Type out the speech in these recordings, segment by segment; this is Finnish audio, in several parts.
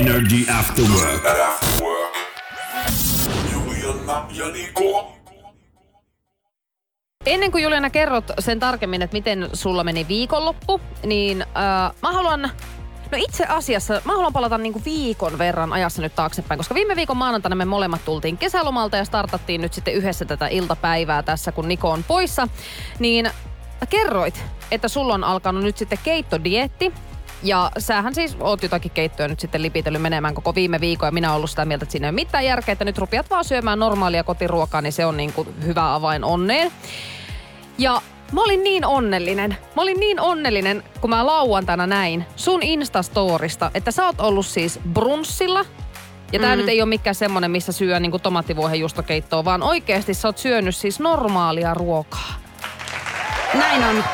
Energy After Work. Juliana ja Niko. Ennen kuin Juliana kerrot sen tarkemmin, että miten sulla meni viikonloppu, niin äh, mä haluan No itse asiassa mä haluan palata niinku viikon verran ajassa nyt taaksepäin, koska viime viikon maanantaina me molemmat tultiin kesälomalta ja startattiin nyt sitten yhdessä tätä iltapäivää tässä, kun Niko on poissa. Niin kerroit, että sulla on alkanut nyt sitten keittodietti. Ja sähän siis oot jotakin keittoa nyt sitten lipitellyt menemään koko viime viikon ja minä olen ollut sitä mieltä, että siinä ei ole mitään järkeä, että nyt rupiat vaan syömään normaalia kotiruokaa, niin se on niin kuin hyvä avain onneen. Ja Mä olin niin onnellinen. Mä olin niin onnellinen, kun mä lauantaina näin sun Instastorista, että sä oot ollut siis brunssilla. Ja tää mm. nyt ei ole mikään semmonen, missä syö niinku tomattivuohen justokeittoa, vaan oikeasti sä oot syönyt siis normaalia ruokaa. Näin on.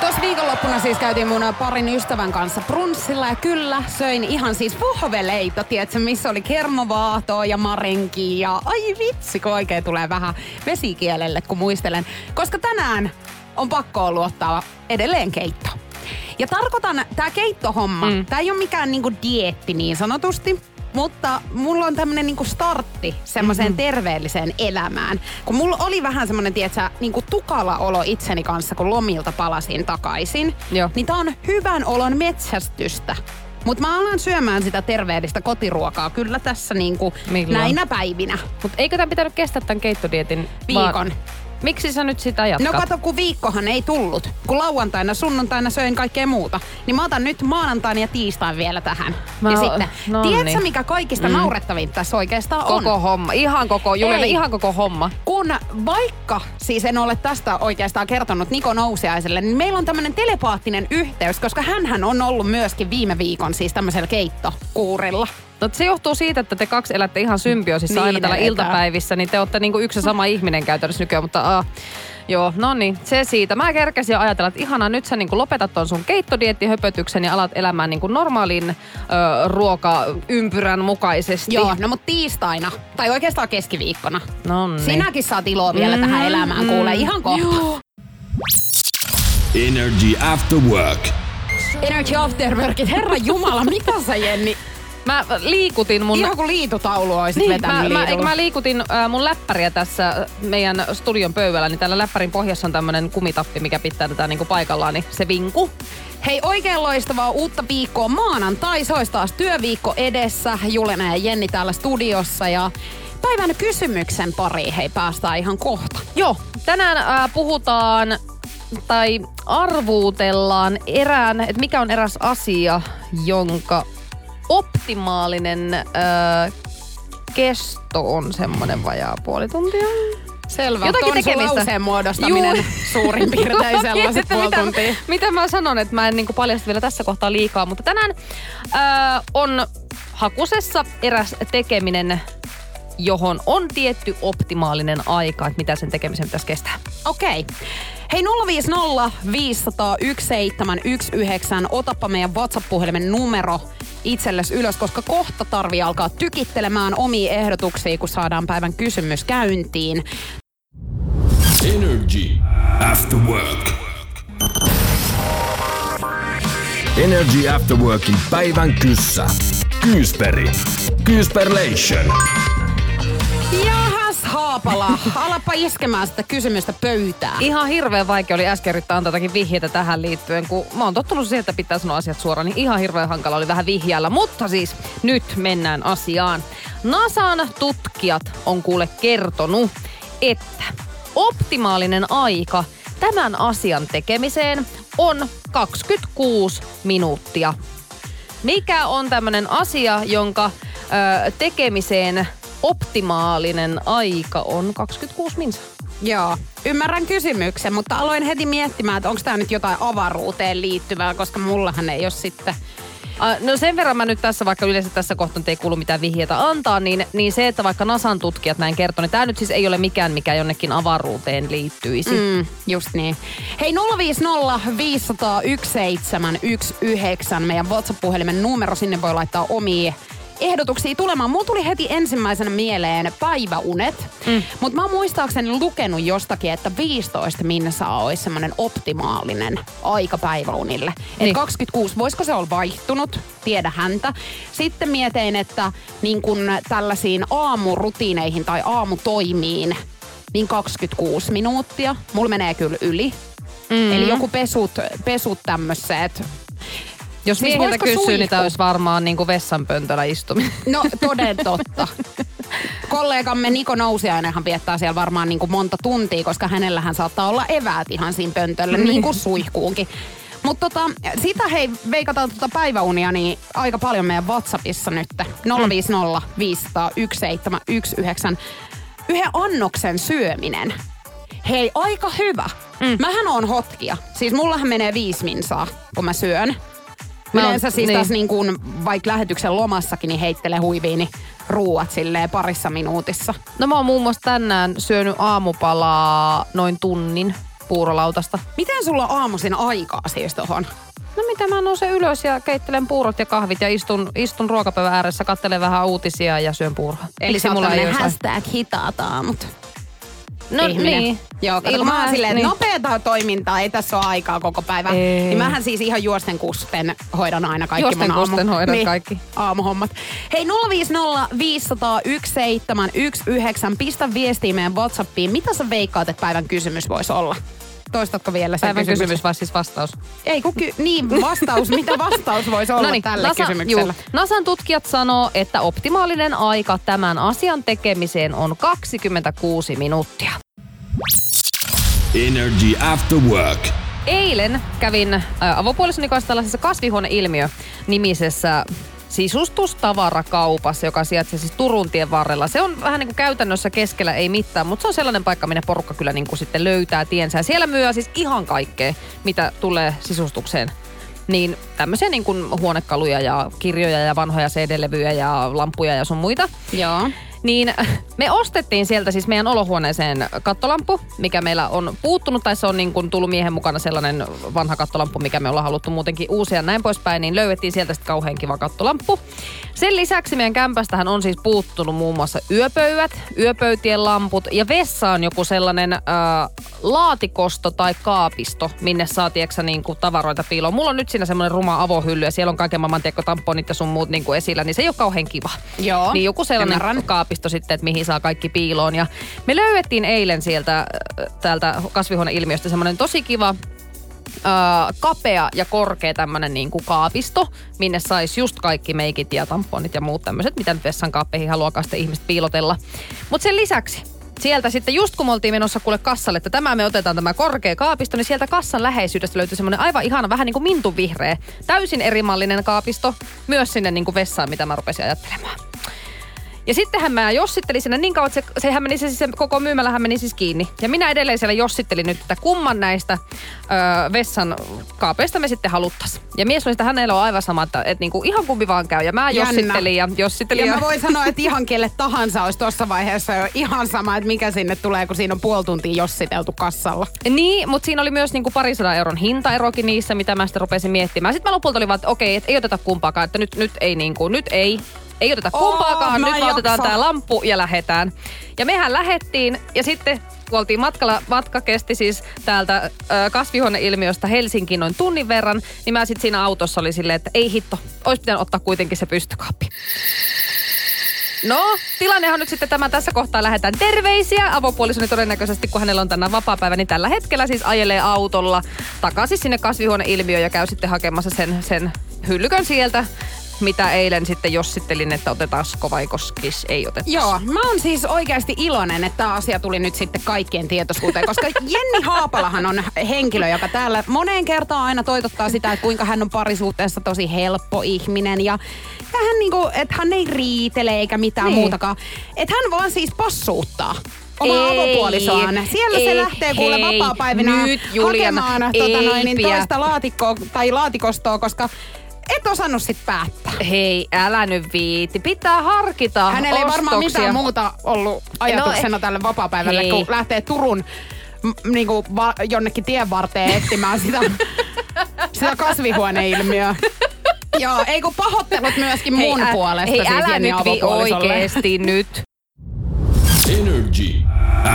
Tuossa viikonloppuna siis käytiin mun parin ystävän kanssa brunssilla ja kyllä söin ihan siis vohveleita, tiedätkö, missä oli kermovaatoa ja marenki ja ai vitsi, kun oikein tulee vähän vesikielelle, kun muistelen. Koska tänään on pakko ollut ottaa edelleen keitto. Ja tarkoitan, tämä keittohomma, mm. tämä ei ole mikään niinku dietti niin sanotusti, mutta mulla on tämmönen niinku startti semmoiseen mm-hmm. terveelliseen elämään. Kun mulla oli vähän semmonen, tietsä, niinku tukala olo itseni kanssa, kun lomilta palasin takaisin. Joo. Niin tää on hyvän olon metsästystä. Mutta mä alan syömään sitä terveellistä kotiruokaa kyllä tässä niinku näinä päivinä. Mutta eikö tämä pitänyt kestää tämän keittodietin? Viikon. Vaan... Miksi sä nyt sitä jatkat? No kato, kun viikkohan ei tullut. Kun lauantaina, sunnuntaina söin kaikkea muuta. Niin mä otan nyt maanantaina ja tiistain vielä tähän. Mä- ja sitten, no tiedätkö niin. mikä kaikista mm. naurettavinta tässä oikeastaan on? Koko homma. Ihan koko, Juliana, ihan koko homma. Kun vaikka, siis en ole tästä oikeastaan kertonut Niko Nousiaiselle, niin meillä on tämmöinen telepaattinen yhteys, koska hän on ollut myöskin viime viikon siis tämmöisellä keittokuurilla. No, se johtuu siitä, että te kaksi elätte ihan symbioosissa Niin aina täällä eletään. iltapäivissä, niin te olette niinku yksi ja sama ihminen käytännössä nykyään, mutta uh, joo, no niin, se siitä. Mä kerkäsin jo ajatella, että ihanaa, nyt sä niinku lopetat ton sun keittodiettihöpötyksen ja alat elämään niinku normaalin ö, ruokaympyrän mukaisesti. Joo, no mutta tiistaina, tai oikeastaan keskiviikkona. No niin. Sinäkin saat iloa vielä tähän elämään, kuule ihan kohta. Energy After Work. Energy After Workit, herra jumala, mitä sä Jenni? Mä liikutin mun... Ihan kuin liitutaulu olisit Niin, vetänyt mä, mä, eikö mä liikutin äh, mun läppäriä tässä äh, meidän studion pöydällä, niin täällä läppärin pohjassa on tämmönen kumitappi, mikä pitää tätä niinku paikallaan, niin se vinku. Hei, oikein loistavaa uutta viikkoa maanantai. Se olisi taas työviikko edessä. Julena ja Jenni täällä studiossa ja päivän kysymyksen pariin hei päästään ihan kohta. Joo, tänään äh, puhutaan tai arvuutellaan erään, että mikä on eräs asia, jonka optimaalinen äh, kesto on semmoinen vajaa puoli tuntia. Selvä. Jotakin Ton tekemistä. lauseen muodostaminen Juu. suurin piirtein sellaiset puoli mitä, tuntia. mitä mä sanon, että mä en niinku paljasta vielä tässä kohtaa liikaa, mutta tänään äh, on hakusessa eräs tekeminen, johon on tietty optimaalinen aika, että mitä sen tekemisen pitäisi kestää. Okei. Hei 050 500 1719. Otappa meidän WhatsApp-puhelimen numero itsellesi ylös, koska kohta tarvii alkaa tykittelemään omia ehdotuksia, kun saadaan päivän kysymys käyntiin. Energy After Work. Energy After Workin päivän kyssä. Kyysperi. Kyysperlation. Jahas Haapala, alapa iskemään sitä kysymystä pöytään. Ihan hirveän vaikea oli äsken yrittää antaa jotakin vihjeitä tähän liittyen, kun mä oon tottunut siihen, että pitää sanoa asiat suoraan, niin ihan hirveän hankala oli vähän vihjällä. Mutta siis nyt mennään asiaan. NASAn tutkijat on kuule kertonut, että optimaalinen aika tämän asian tekemiseen on 26 minuuttia. Mikä on tämmöinen asia, jonka ö, tekemiseen optimaalinen aika on 26 minsa? Joo, ymmärrän kysymyksen, mutta aloin heti miettimään, että onko tämä nyt jotain avaruuteen liittyvää, koska mullahan ei ole sitten Ah, No sen verran mä nyt tässä, vaikka yleensä tässä kohtaa ei kuulu mitään vihjeitä antaa, niin, niin se, että vaikka Nasan tutkijat näin kertoo, niin tämä nyt siis ei ole mikään, mikä jonnekin avaruuteen liittyisi. Mm. Just niin. Hei 050 501 719, meidän WhatsApp-puhelimen numero, sinne voi laittaa omia ehdotuksia tulemaan. Mulla tuli heti ensimmäisenä mieleen päiväunet, mm. mutta mä oon muistaakseni lukenut jostakin, että 15 minsa olisi semmoinen optimaalinen aika päiväunille. Et Niin. 26, voisiko se olla vaihtunut? Tiedä häntä. Sitten mietin, että niin kun tällaisiin aamurutiineihin tai aamutoimiin, niin 26 minuuttia. Mulla menee kyllä yli. Mm. Eli joku pesut, pesut tämmöiset. Jos Siis miehiltä kysyy, niin suihku? tämä olisi varmaan niin kuin vessanpöntöllä istuminen. No toden totta. Kollegamme Niko Nousiainenhan viettää siellä varmaan niin kuin monta tuntia, koska hänellähän saattaa olla eväät ihan siinä pöntöllä, niin kuin suihkuunkin. Mutta tota, sitä hei, veikataan tota päiväunia niin aika paljon meidän WhatsAppissa nyt. 050 501 719. Yhden annoksen syöminen. Hei, aika hyvä. Mm. Mähän on hotkia. Siis mullahan menee viisi minsaa, kun mä syön. Mä Yleensä siis niin. taas niin kuin vaikka lähetyksen lomassakin, niin heittelee huiviini ruuat silleen parissa minuutissa. No mä oon muun muassa tänään syönyt aamupalaa noin tunnin puurolautasta. Miten sulla on aamuisin aikaa siis tohon? No mitä mä nousen ylös ja keittelen puurot ja kahvit ja istun, istun ruokapöydän ääressä, kattelen vähän uutisia ja syön puuroa. Eli Miksi sä mulla ei hashtag hitaat aamut. No ihminen. niin. Joo, kato, kun mä oon silleen, että nopeata toimintaa, ei tässä ole aikaa koko päivä. Ei. Niin mähän siis ihan juosten kusten hoidan aina kaikki Juosten mun aamu. kusten hoidat niin, kaikki. aamuhommat. Hei 050 501 719, pistä viestiä meidän Whatsappiin. Mitä sä veikkaat, että päivän kysymys voisi olla? Toistatko vielä sen Päivän kysymyksen? kysymys vai siis vastaus? Ei kun ky- niin, vastaus. Mitä vastaus voisi olla Noniin, tälle kysymykselle? juu. Nasan tutkijat sanoo, että optimaalinen aika tämän asian tekemiseen on 26 minuuttia. Energy After Work. Eilen kävin avopuolisoni kanssa tällaisessa kasvihuoneilmiö-nimisessä sisustustavarakaupassa, joka sijaitsee siis Turun tien varrella. Se on vähän niin kuin käytännössä keskellä, ei mitään, mutta se on sellainen paikka, minne porukka kyllä niin kuin sitten löytää tiensä. Ja siellä myy siis ihan kaikkea, mitä tulee sisustukseen. Niin tämmöisiä niin kuin huonekaluja ja kirjoja ja vanhoja CD-levyjä ja lampuja ja sun muita. Joo. Niin me ostettiin sieltä siis meidän olohuoneeseen kattolampu, mikä meillä on puuttunut, tai se on niin kuin tullut miehen mukana sellainen vanha kattolampu, mikä me ollaan haluttu muutenkin uusia näin poispäin, niin löydettiin sieltä sitten kauhean kiva kattolamppu. Sen lisäksi meidän kämpästähän on siis puuttunut muun muassa yöpöydät, yöpöytien lamput ja vessa on joku sellainen äh, laatikosto tai kaapisto, minne saa tieksä, niin kuin tavaroita piiloon. Mulla on nyt siinä semmoinen ruma avohylly ja siellä on kaiken maailman tiekko, tamponit ja sun muut niin kuin esillä, niin se ei ole kauhean kiva. Joo, Niin joku sellainen ymmärrän. kaapisto sitten, että mihin saa kaikki piiloon. Ja me löydettiin eilen sieltä äh, täältä kasvihuoneilmiöstä semmoinen tosi kiva äh, kapea ja korkea tämmönen niin kuin kaapisto, minne sais just kaikki meikit ja tamponit ja muut tämmöiset, mitä nyt vessankaappeihin haluaa sitten ihmiset piilotella. Mutta sen lisäksi sieltä sitten just kun me oltiin menossa kuule kassalle, että tämä me otetaan tämä korkea kaapisto, niin sieltä kassan läheisyydestä löytyi semmoinen aivan ihana, vähän niin kuin mintun vihreä, täysin erimallinen kaapisto, myös sinne niin kuin vessaan, mitä mä rupesin ajattelemaan. Ja sittenhän mä jossittelin sinne niin kauan, että se, sehän meni se, siis se koko myymälähän meni siis kiinni. Ja minä edelleen siellä jossittelin nyt, että kumman näistä ö, vessan kaapeista me sitten haluttais. Ja mies oli sitä, hänellä on aivan sama, että, että niinku ihan kumpi vaan käy. Ja mä Jännä. jossittelin ja jossittelin. Ja mä voin sanoa, että ihan kelle tahansa olisi tuossa vaiheessa jo ihan sama, että mikä sinne tulee, kun siinä on puoli tuntia jossiteltu kassalla. Niin, mutta siinä oli myös niinku parisadan euron hintaerokin niissä, mitä mä sitten rupesin miettimään. Sitten mä lopulta olin vaan, että okei, että ei oteta kumpaakaan, että nyt, nyt ei niinku, nyt ei. Ei oteta Oo, kumpaakaan, nyt vaan otetaan jaksa. tää lamppu ja lähetään. Ja mehän lähettiin ja sitten kun oltiin matkalla, matka kesti siis täältä ö, kasvihuoneilmiöstä Helsinkiin noin tunnin verran, niin mä sitten siinä autossa oli silleen, että ei hitto, olisi pitänyt ottaa kuitenkin se pystykaappi. No, tilannehan nyt sitten tämä tässä kohtaa lähetään terveisiä. Avopuolisoni todennäköisesti, kun hänellä on tänään vapaa-päivä, niin tällä hetkellä siis ajelee autolla takaisin sinne kasvihuoneilmiöön ja käy sitten hakemassa sen, sen hyllykön sieltä, mitä eilen sitten jossittelin, että otetaanko vai koskis ei oteta. Joo, mä oon siis oikeasti iloinen, että tämä asia tuli nyt sitten kaikkien tietoisuuteen, koska Jenni Haapalahan on henkilö, joka täällä moneen kertaan aina toitottaa sitä, että kuinka hän on parisuhteessa tosi helppo ihminen ja, hän niinku, että hän ei riitele eikä mitään Niin. muutakaan. Että hän vaan siis passuuttaa omaa Ei, avopuolisoaan. Siellä se ei, lähtee kuule vapaa-päivinä nyt, Juliana, hakemaan ei tota noin, niin toista laatikkoa tai laatikostoa, koska et osannut sit päättää. Hei, älä nyt viiti. Pitää harkita Hänellä ei varmaan mitään muuta ollut ajatuksena No, tälle vapaapäivälle, hei. kun lähtee Turun m- niinku va- jonnekin tien varteen etsimään sitä, sitä kasvihuoneilmiöä. Joo, ei kun pahoittelut myöskin mun ä- puolesta Hei, siis älä nyt vi- oikeesti nyt. Energy.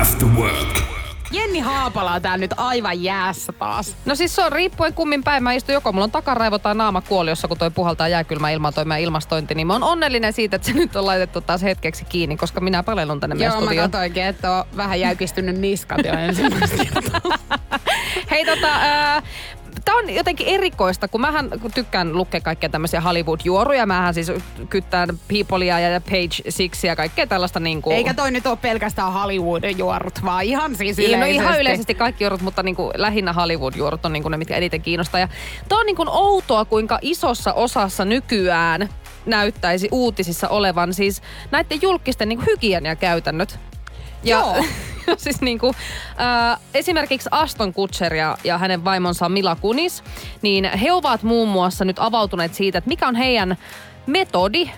After work. Jenni Haapala on täällä nyt aivan jäässä taas. No siis se on riippuen kummin päin. Mä istun joko mulla on takaraivo tai naama kuoliossa, kun toi puhaltaa jääkylmä ilman toi meidän ilmastointi. Niin mä oon onnellinen siitä, että se nyt on laitettu taas hetkeksi kiinni, koska minä palelun tänne meidän Joo, mä katsoinkin, että on vähän jäykistynyt niskat jo ensimmäistä. Hei tota, ää, Tämä on jotenkin erikoista, kun mähän tykkään lukea kaikkia tämmöisiä Hollywood-juoruja. Mähän siis kyttään Peoplea ja Page Sixia ja kaikkea tällaista niin kuin... Eikä toi nyt ole pelkästään Hollywoodin juorut, vaan ihan siis Niin, yleisesti. no ihan yleisesti kaikki juorut, mutta niin kuin lähinnä Hollywood-juorut on niin kuin ne, mitkä eniten kiinnostaa. Ja tämä on niin kuin outoa, kuinka isossa osassa nykyään näyttäisi uutisissa olevan siis näiden julkisten niin hygieniakäytännöt. Ja, Joo. siis niin kuin, äh, esimerkiksi Aston Kutcher ja, ja hänen vaimonsa Mila Kunis, niin he ovat muun muassa nyt avautuneet siitä, että mikä on heidän metodi,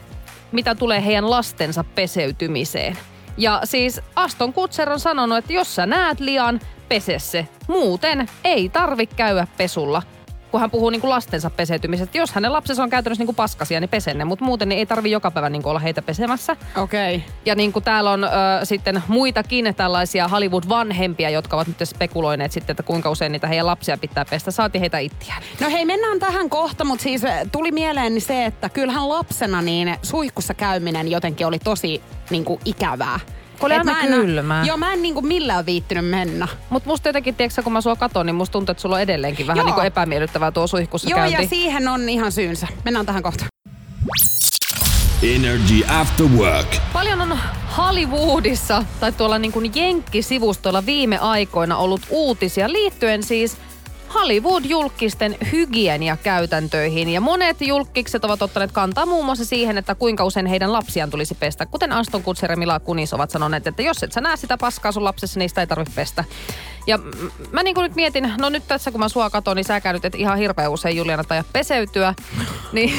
mitä tulee heidän lastensa peseytymiseen. Ja siis Aston Kutcher on sanonut, että jos sä näet lian, pese se. Muuten ei tarvi käydä pesulla kun hän puhuu niinku lastensa peseytymisestä. Jos hänen lapsensa on käytännössä niinku paskasia, niin pesenne, mutta muuten niin ei tarvi joka päivä niinku olla heitä pesemässä. Okei. Okay. Ja niin kuin täällä on ö, sitten muitakin tällaisia Hollywood-vanhempia, jotka ovat nyt spekuloineet sitten, että kuinka usein niitä heidän lapsia pitää pestä. Saati heitä ittiään. No hei, mennään tähän kohta, mutta siis tuli mieleen se, että kyllähän lapsena niin suihkussa käyminen jotenkin oli tosi niin kuin, ikävää. Kun oli Et aina mä en- kylmää. Joo, mä en niin kuin, millään viittynyt mennä. Mutta musta jotenkin, tiedätkö, kun mä sua katon, niin musta tuntuu, että sulla on edelleenkin vähän Joo. niin kuin epämiellyttävää tuo suihkussa Joo, käynti. ja siihen on ihan syynsä. Mennään tähän kohtaan. Energy After Work. Paljon on Hollywoodissa tai tuolla niin kuin Jenkki-sivustoilla viime aikoina ollut uutisia liittyen siis Hollywood-julkisten hygieniakäytäntöihin. Ja monet julkikset ovat ottaneet kantaa muun muassa siihen, että kuinka usein heidän lapsiaan tulisi pestä. Kuten Aston Kutcher ja Mila Kunis ovat sanoneet, että jos et sä näe sitä paskaa sun lapsessa, niin sitä ei tarvitse pestä. Ja mä niin kuin nyt mietin, no nyt tässä kun mä sua katon, niin sä käynyt et ihan hirveän usein Juliana tai peseytyä. niin,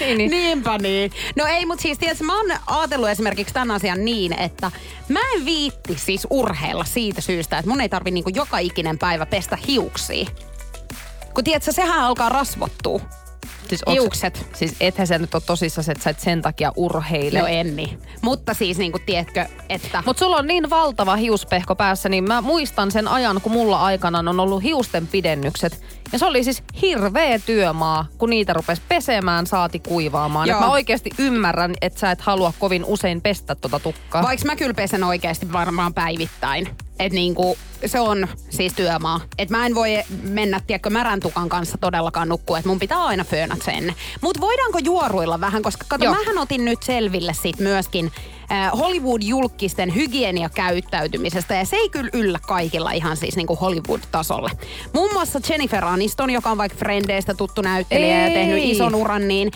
niin, niin. Niinpä niin. No ei, mutta siis tiedätkö, mä oon ajatellut esimerkiksi tämän asian niin, että mä en viitti siis urheilla siitä syystä, että mun ei tarvi niinku joka ikinen päivä pestä hiuksia. Kun tiedätkö, sehän alkaa rasvottua. Siis onks- Hiukset. Siis ethän sä nyt ole tosissaan, että sä et sen takia urheile. No en niin. Mutta siis niinku, tiedätkö, että... Mutta sulla on niin valtava hiuspehko päässä, niin mä muistan sen ajan, kun mulla aikanaan on ollut hiusten pidennykset. Ja se oli siis hirveä työmaa, kun niitä rupesi pesemään, saati kuivaamaan. Et Joo. mä oikeasti ymmärrän, että sä et halua kovin usein pestä tota tukkaa. Vaikka mä kyllä pesen oikeasti varmaan päivittäin. Että niinku, se on siis työmaa. Että mä en voi mennä, tiedätkö, märän tukan kanssa todellakaan nukkua. Että mun pitää aina föönät sen. Mutta voidaanko juoruilla vähän? Koska kato, Joo. mähän otin nyt selville sit myöskin Hollywood-julkisten hygieniakäyttäytymisestä. Ja se ei kyllä yllä kaikilla ihan siis niinku Hollywood-tasolle. Muun muassa Jennifer Aniston, joka on vaikka Frendeistä tuttu näyttelijä ja Ei. tehnyt ison uran, niin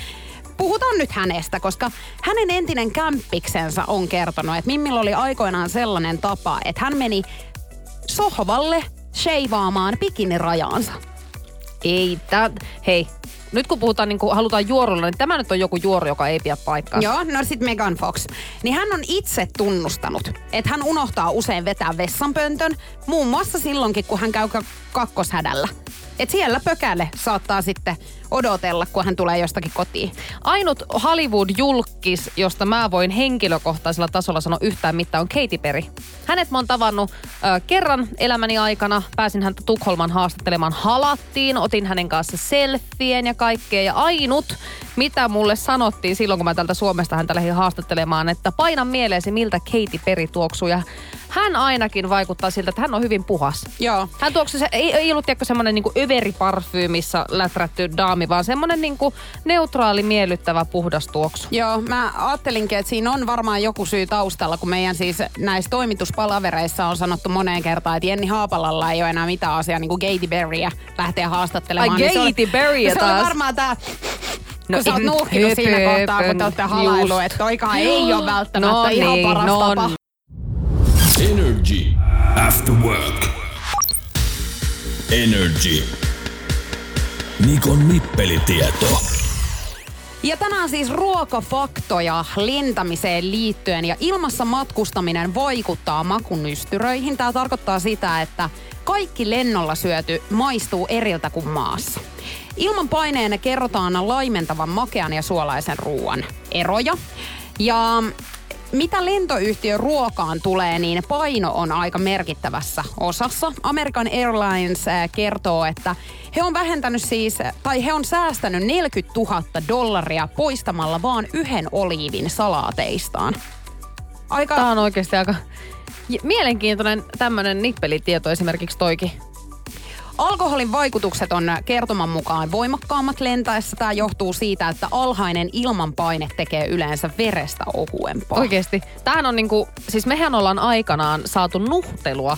Puhutaan nyt hänestä, koska hänen entinen kämppiksensa on kertonut, että Mimmillä oli aikoinaan sellainen tapa, että hän meni sohvalle sheivaamaan bikinirajaansa. Ei, tää, hei, nyt kun puhutaan, niin kun halutaan juorulla, niin tämä nyt on joku juoru, joka ei pidä paikkaa. Joo, no sit Megan Fox. Niin hän on itse tunnustanut, että hän unohtaa usein vetää vessanpöntön, muun muassa silloinkin, kun hän käy ka- kakkoshädällä. Et siellä pökäle saattaa sitten odotella, kun hän tulee jostakin kotiin. Ainut Hollywood-julkis, josta mä voin henkilökohtaisella tasolla sanoa yhtään mitään, on Katy Perry. Hänet mä oon tavannut ö, kerran elämäni aikana. Pääsin häntä Tukholman haastattelemaan halattiin, otin hänen kanssa selfien ja kaikkea. Ja ainut, mitä mulle sanottiin silloin, kun mä tältä Suomesta häntä lähdin haastattelemaan, että paina mieleesi, miltä Katy Perry tuoksuu. Ja hän ainakin vaikuttaa siltä, että hän on hyvin puhas. Joo. Hän tuoksui, se ei, ei ollut semmoinen niinku överiparfyymissä läträtty daami, vaan semmoinen niinku neutraali, miellyttävä, puhdas tuoksu. Joo, mä ajattelinkin, että siinä on varmaan joku syy taustalla, kun meidän siis näissä toimituspalavereissa on sanottu moneen kertaan, että Jenni Haapalalla ei ole enää mitään asiaa niin kuin Katy Berryä lähtee haastattelemaan. Ai, niin se Katy Berryä Se oli taas. varmaan tää... No No, kun sä oot nuuhkinut siinä kohtaa, kun te olette halaillut, just. että toikaan ei ole välttämättä No ihan niin, paras no tapa. Energy After Work. Energy. Nikon nippelitieto. Ja tänään siis ruokafaktoja lentämiseen liittyen ja ilmassa matkustaminen vaikuttaa makunystyröihin. Tämä tarkoittaa sitä, että kaikki lennolla syöty maistuu eriltä kuin maassa. Ilman paineen kerrotaan laimentavan makean ja suolaisen ruoan eroja. Ja mitä lentoyhtiön ruokaan tulee, niin paino on aika merkittävässä osassa. American Airlines äh, kertoo, että he on vähentänyt siis, tai he on säästänyt 40 000 dollaria poistamalla vaan yhden oliivin salaateistaan. Aika... Tämä on oikeasti aika mielenkiintoinen tämmöinen nippelitieto esimerkiksi toikin. Alkoholin vaikutukset on kertoman mukaan voimakkaammat lentäessä. Tämä johtuu siitä, että alhainen ilmanpaine tekee yleensä verestä ohuempaa. Oikeesti. Tämähän on niinku, siis mehän ollaan aikanaan saatu nuhtelua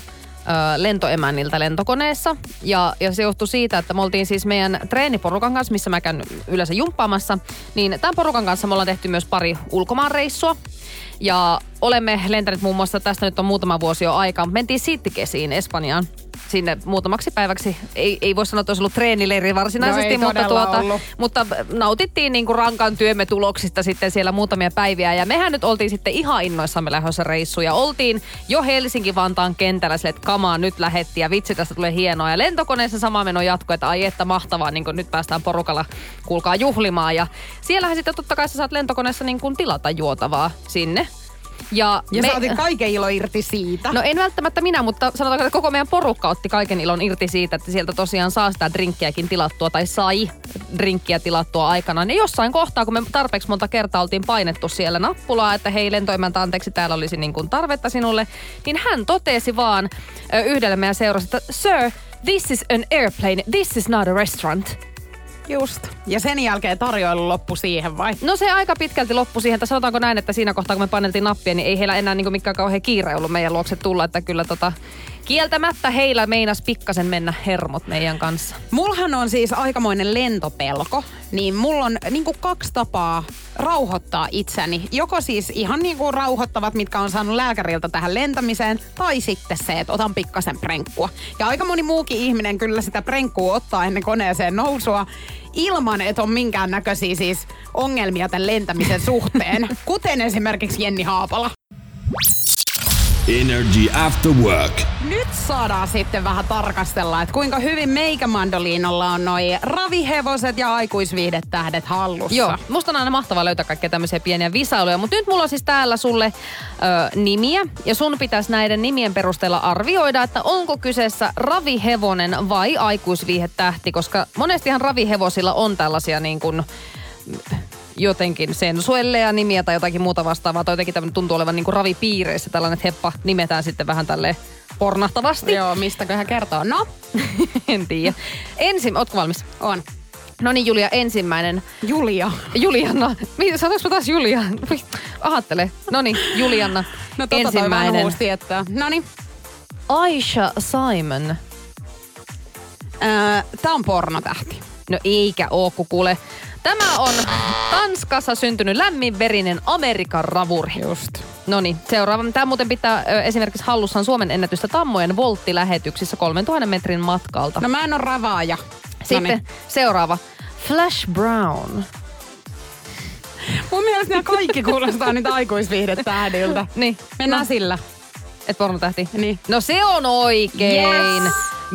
lentoemänniltä lentokoneessa. Ja, ja se johtui siitä, että me oltiin siis meidän treeniporukan kanssa, missä mä käyn yleensä jumppaamassa, niin tämän porukan kanssa me ollaan tehty myös pari ulkomaanreissua. Ja olemme lentäneet muun muassa, tästä nyt on muutama vuosi jo aikaa, mentiin Sittikesiin Espanjaan sinne muutamaksi päiväksi. Ei, ei voi sanoa, että olisi ollut treenileiri varsinaisesti, No mutta, tuota, ollut. mutta nautittiin niin kuin rankan työmme tuloksista sitten siellä muutamia päiviä. Ja mehän nyt oltiin sitten ihan innoissamme lähdössä reissuun. Ja oltiin jo Helsinki-Vantaan kentällä sille, että kamaa nyt lähetti ja vitsi tästä tulee hienoa. Ja lentokoneessa sama meno jatkoi, että ai että mahtavaa, niin kuin nyt päästään porukalla kuulkaa juhlimaan. Ja siellähän sitten totta kai sä saat lentokoneessa niin kuin tilata juotavaa sinne. Ja, Ja me- saatiin kaiken ilo irti siitä. No en välttämättä minä, mutta sanotaanko, että koko meidän porukka otti kaiken ilon irti siitä, että sieltä tosiaan saa sitä drinkkiäkin tilattua tai sai drinkkiä tilattua aikanaan. Ja jossain kohtaa, kun me tarpeeksi monta kertaa oltiin painettu siellä nappulaa, että hei lentoimäntä, anteeksi, täällä olisi niin kuin tarvetta sinulle, niin hän totesi vaan yhdelle meidän seurasta, että Sir, this is an airplane, this is not a restaurant. Just. Ja sen jälkeen tarjoilu loppu siihen vai? No se aika pitkälti loppui siihen, että sanotaanko näin, että siinä kohtaa kun me paineltiin nappia, niin ei heillä enää niin mikään kauhean kiire ollut meidän luokse tulla, että kyllä tota, kieltämättä heillä meinas pikkasen mennä hermot meidän kanssa. Mulhan on siis aikamoinen lentopelko, niin mulla on niin kuin kaksi tapaa rauhoittaa itseni. Joko siis ihan niin kuin rauhoittavat, mitkä on saanut lääkäriltä tähän lentämiseen, tai sitten se, että otan pikkasen prenkkua. Ja aika moni muukin ihminen kyllä sitä prenkkua ottaa ennen koneeseen nousua, ilman, että on minkään näköisiä siis ongelmia tämän lentämisen suhteen. Kuten esimerkiksi Jenni Haapala. Energy After Work. Nyt saadaan sitten vähän tarkastella, että kuinka hyvin meikämandoliinolla on noi ravihevoset ja aikuisviihdetähdet hallussa. Joo, musta on aina mahtavaa löytää kaikkea tämmöisiä pieniä visailuja, mutta nyt mulla on siis täällä sulle ö, nimiä ja sun pitäisi näiden nimien perusteella arvioida, että onko kyseessä ravihevonen vai aikuisviihdetähti, koska monestihan ravihevosilla on tällaisia niin kuin jotenkin sensuelleja nimiä tai jotakin muuta vastaavaa, tai jotenkin tämmöinen tuntuu olevan niin kuin ravipiireissä tällainen, että heppa nimetään sitten vähän tälle pornahtavasti. Joo, mistäköhän kertoo? No, en tiedä. Ensin, ootko valmis? on. No niin Julia, ensimmäinen. Julia. Julianna. Mitä, sanoinko mä taas Julia? Ahattele. No niin, Julianna. No tota ensimmäinen. toi vanhuus tietää. Noniin. Aisha Simon. Öö, tää on pornotähti. No eikä oo, kun kuule. Tämä on Tanskassa syntynyt lämminverinen Amerikan ravuri. Just. No niin, seuraava. Tämä muuten pitää ö, esimerkiksi hallussaan Suomen ennätystä tammojen volttilähetyksissä 3000 metrin matkalta. No mä en oo ravaaja. Sitten Noniin. seuraava. Flash Brown. Mun mielestä nämä kaikki kuulostaa nyt aikuisviihdetähdiltä. Niin. Mennään no. sillä. Et pornotähti? Niin. No se on oikein. Yes!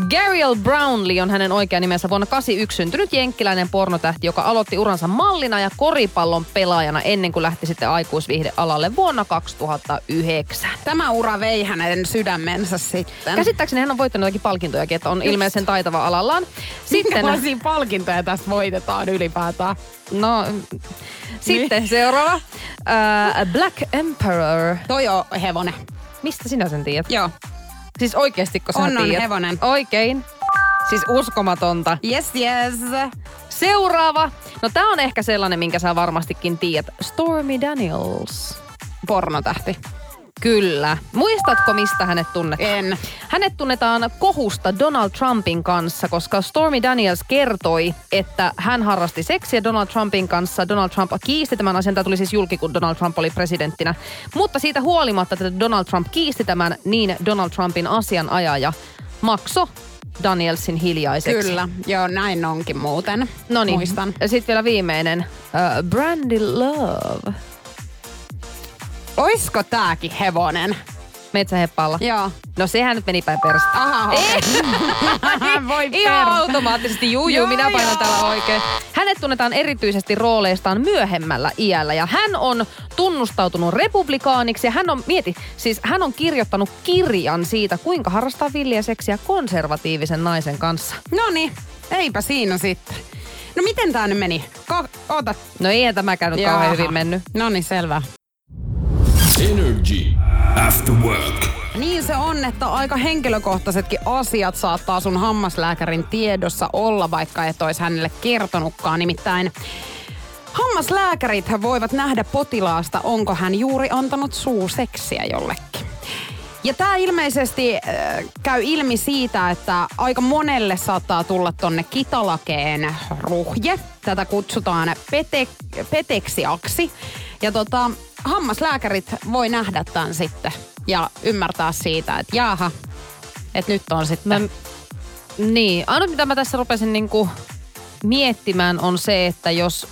Gabriel Brownlee on hänen oikea nimensä vuonna 81 syntynyt jenkkiläinen pornotähti, joka aloitti uransa mallina ja koripallon pelaajana ennen kuin lähti sitten aikuisviihdealalle vuonna 2009. Tämä ura vei hänen sydämensä sitten. Käsittääkseni hän on voittanut jotakin palkintojakin, että on ilmeisen taitava alallaan. Sitten, Minkälaisia palkintoja tästä voitetaan ylipäätään? no, sitten Niin. seuraava. Uh, Black Emperor. Toi on hevonen. Mistä sinä sen tiedät? Joo. Siis oikeesti, kun sä On, on tiedät? hevonen. Oikein. Siis uskomatonta. Yes, yes. Seuraava. No tää on ehkä sellainen, minkä sä varmastikin tiedät. Stormy Daniels. Pornotähti. Kyllä. Muistatko, mistä hänet tunnetaan? En. Hänet tunnetaan kohusta Donald Trumpin kanssa, koska Stormy Daniels kertoi, että hän harrasti seksiä Donald Trumpin kanssa. Donald Trump kiisti tämän asian. Tämä tuli siis julki, kun Donald Trump oli presidenttinä. Mutta siitä huolimatta, että Donald Trump kiisti tämän, niin Donald Trumpin asianajaja makso Danielsin hiljaiseksi. Kyllä. Joo, näin onkin muuten. No niin, sitten vielä viimeinen. Uh, Brandy Love. Oisko tääkin hevonen? Metsäheppalla. Joo. No sehän nyt meni päin perästä. Aha, okei. Voi Ihan automaattisesti, juu, juu, minä painan joo. täällä oikein. Hänet tunnetaan erityisesti rooleistaan myöhemmällä iällä ja hän on tunnustautunut republikaaniksi ja hän on, mieti, siis hän on kirjoittanut kirjan siitä, kuinka harrastaa villiä seksiä konservatiivisen naisen kanssa. No niin, eipä siinä sitten. No miten tää nyt meni? Ka- oota. No eihän tämäkään nyt kauhean hyvin mennyt. No niin, selvä. Energy After Work. Niin se on, että aika henkilökohtaisetkin asiat saattaa sun hammaslääkärin tiedossa olla, vaikka et olisi hänelle kertonutkaan. Nimittäin hammaslääkärit voivat nähdä potilaasta, onko hän juuri antanut suuseksiä jollekin. Ja tämä ilmeisesti äh, käy ilmi siitä, että aika monelle saattaa tulla tonne kitalakeen ruhje. Tätä kutsutaan pete, peteksiaksi. Ja tota, hammaslääkärit voi nähdä tämän sitten ja ymmärtää siitä, että jaaha, että nyt on sitten... Mä, niin, ainut mitä mä tässä rupesin niinku miettimään on se, että jos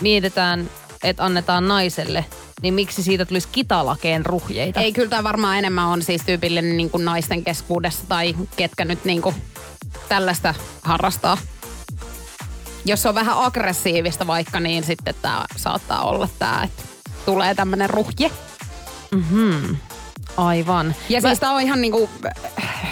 mietitään, että annetaan naiselle, niin miksi siitä tulisi kitalakeen ruhjeita? Ei, kyllä tämä varmaan enemmän on siis tyypillinen niin kuin naisten keskuudessa tai ketkä nyt niin kuin tällaista harrastaa. Jos se on vähän aggressiivista vaikka, niin sitten tämä saattaa olla tämä, että tulee tämmöinen ruhje. Aivan. Ja Mä- siis tämä on ihan niinku,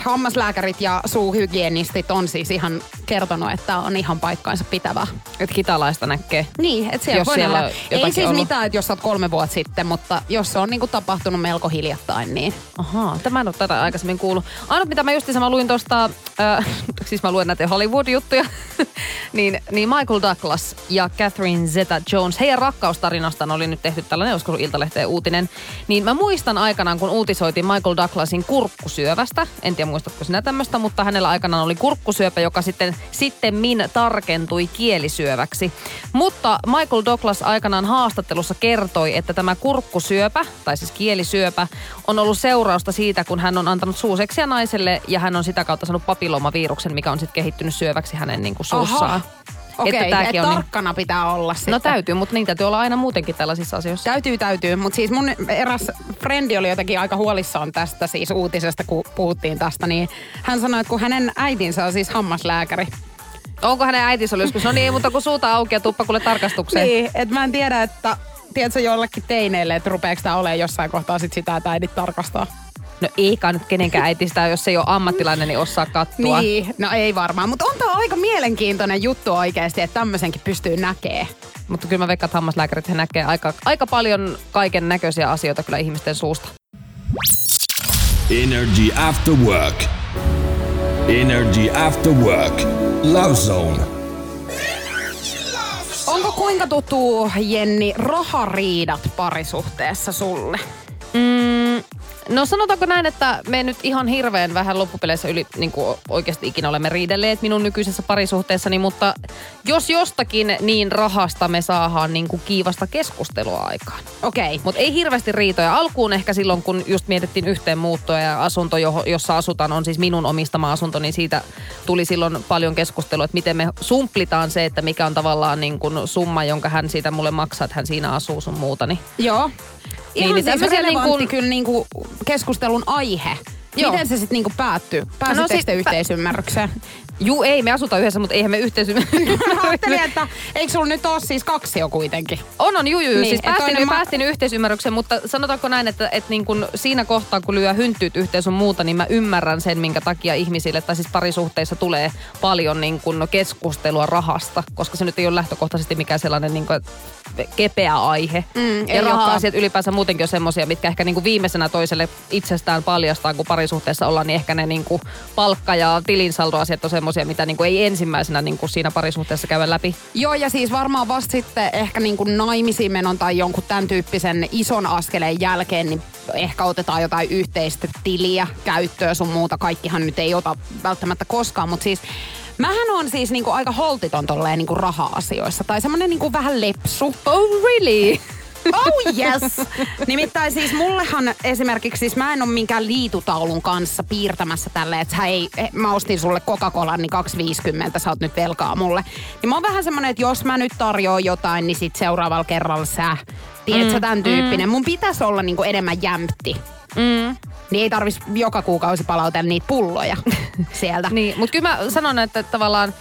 hammaslääkärit ja suuhygienistit on siis ihan kertonut, että tää on ihan paikkaansa pitävää. Että kitalaista näkee. Niin, että siellä Jos voi siellä on Ei siis ollut. mitään, että jos sä oot kolme vuotta sitten, mutta jos se on niinku tapahtunut melko hiljattain, niin... Ahaa, tämä en ole tätä aikaisemmin kuullut. Ainut mitä mä justiinsa mä luin tuosta, äh, siis mä luen näitä Hollywood-juttuja, niin, niin Michael Douglas ja Catherine Zeta-Jones, heidän rakkaustarinastaan oli nyt tehty tällainen, olisiko Iltalehteen uutinen. Niin mä muistan aikanaan, kun uutisoitiin Michael Douglasin kurkkusyövästä, en tiedä muistatko sinä tämmöistä, mutta hänellä aikanaan oli kurkkusyöpä, joka sitten, sitten min tarkentui kielisyöväksi. Mutta Michael Douglas aikanaan haastattelussa kertoi, että tämä kurkkusyöpä, tai siis kielisyöpä, on ollut seurausta siitä, kun hän on antanut suuseksia naiselle ja hän on sitä kautta saanut papillomaviruksen, mikä on sitten kehittynyt syöväksi hänen niin kuin suussaan. Okei, Että et on niin- tarkkana pitää olla sitten. No täytyy, mutta niin täytyy olla aina muutenkin tällaisissa asioissa. Täytyy, täytyy. Mutta siis mun eräs frendi oli jotenkin aika huolissaan tästä siis uutisesta, kun puhuttiin tästä, niin hän sanoi, että kun hänen äitinsä on siis hammaslääkäri. Onko hänen äitinsä ollut joskus? No niin, mutta kun suuta auki ja tuppa kuule tarkastukseen. Niin, että mä en tiedä, että tiedätkö jollekin teineille, että rupeeko tämä olemaan jossain kohtaa sit sitä, että äidit tarkastaa. No eikä nyt kenenkään äiti sitä, jos ei ole ammattilainen, niin osaa kattua. Niin, no ei varmaan, mutta on tämä aika mielenkiintoinen juttu oikeasti, että tämmöisenkin pystyy näkee. Mutta kyllä mä veikkaan, että hammaslääkärit he näkee aika, aika paljon kaiken näköisiä asioita kyllä ihmisten suusta. Energy After Work. Energy After Work. Love Zone. Onko kuinka tuttu, Jenni, rahariidat parisuhteessa sulle? Mm, no sanotaanko näin, että me nyt ihan hirveän vähän loppupeleissä yli niin kuin oikeasti ikinä olemme riidelleet minun nykyisessä parisuhteessani, mutta jos jostakin, niin rahasta me saadaan niin kuin kiivasta keskustelua aikaan. Okei. Okay. Mutta ei hirveästi riitoja. Alkuun ehkä silloin, kun just mietittiin yhteen muuttoa ja asunto, jossa asutaan, on siis minun omistama asunto, niin siitä tuli silloin paljon keskustelua, että miten me sumplitaan se, että mikä on tavallaan niin kuin summa, jonka hän siitä mulle maksaa, että hän siinä asuu sun muuta. Niin Joo. Ihan niin siis relevantti niin niin kuin- kyllä niin kuin keskustelun aihe. Joo. Miten se sitten niin päättyy? Pääsittekö sit- te yhteisymmärrykseen? Juu, ei, me asutaan yhdessä, mutta eihän me yhteisy... Mä ajattelin, että eikö sulla nyt ole siis kaksi jo kuitenkin? On, on, juu, juu. Niin, siis päästiin, ma- ma- päästiin yhteisymmärrykseen, mutta sanotaanko näin, että, että niin kun siinä kohtaa, kun lyö hynttyyt yhteen sun muuta, niin mä ymmärrän sen, minkä takia ihmisille, tai siis parisuhteissa tulee paljon niin kun keskustelua rahasta, koska se nyt ei ole lähtökohtaisesti mikään sellainen niin kun, kepeä aihe. Mm, ja raha-asiat ylipäänsä muutenkin on semmoisia, mitkä ehkä niin kuin viimeisenä toiselle itsestään paljastaa, kun parisuhteessa ollaan, niin ehkä ne niin kuin palkka- ja tilinsaldoasiat on semmoisia, mitä niin kuin ei ensimmäisenä niin kuin siinä parisuhteessa käydä läpi. Joo, ja siis varmaan vasta sitten ehkä niin kuin naimisiin menon tai jonkun tämän tyyppisen ison askeleen jälkeen, niin ehkä otetaan jotain yhteistä tiliä käyttöön sun muuta. Kaikkihan nyt ei ota välttämättä koskaan, mutta siis Mähän on siis niinku aika holtiton tolleen niinku raha-asioissa. Tai semmonen niinku vähän lepsu. Oh really? Oh yes! Nimittäin siis mullehan esimerkiksi, siis mä en ole minkään liitutaulun kanssa piirtämässä tälle, että sä ei, eh, mä ostin sulle Coca-Colan, niin 2,50 sä oot nyt velkaa mulle. Niin mä oon vähän semmonen, että jos mä nyt tarjoan jotain, niin sit seuraavalla kerralla sä, tiedätkö, mm, tämän tyyppinen. Mm. Mun pitäisi olla niinku enemmän jämpti. Mm. Niin ei tarvis joka kuukausi palautella niitä pulloja sieltä. Niin, mutta kyllä mä sanon, että tavallaan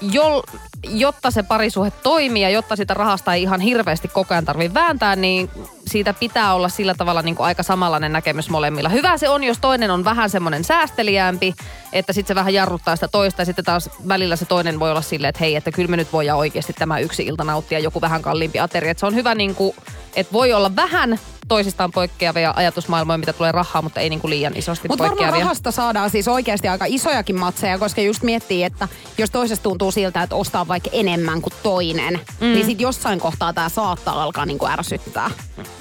jol, jotta se parisuhe toimii ja jotta sitä rahasta ei ihan hirveästi koko ajan tarvitse vääntää, niin siitä pitää olla sillä tavalla niin kuin aika samanlainen näkemys molemmilla. Hyvä se on, jos toinen on vähän semmoinen säästeliäämpi, että sitten se vähän jarruttaa sitä toista ja sitten taas välillä se toinen voi olla silleen, että hei, että kyllä me nyt voidaan oikeasti tämä yksi ilta nauttia joku vähän kalliimpi ateria. Että se on hyvä niin kuin, että voi olla vähän toisistaan poikkeavia ajatusmaailmoja, mitä tulee rahaa, mutta ei niin kuin liian isosti Mutta poikkeavia. varmaan rahasta saadaan siis oikeasti aika isojakin matseja, koska just miettii, että jos toisesta tuntuu siltä, että ostaa vaikka enemmän kuin toinen, mm. niin sit jossain kohtaa tämä saattaa alkaa niin kuin ärsyttää.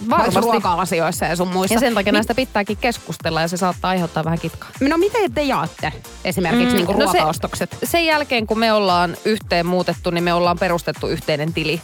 Varmasti. Ruoka-asioissa ja sun muissa. Ja sen takia Mi- näistä pitääkin keskustella ja se saattaa aiheuttaa vähän kitkaa. No miten te jaatte esimerkiksi mm, niin kuin no se- ruokaostokset? Sen jälkeen, kun me ollaan yhteen muutettu, niin me ollaan perustettu yhteinen tili.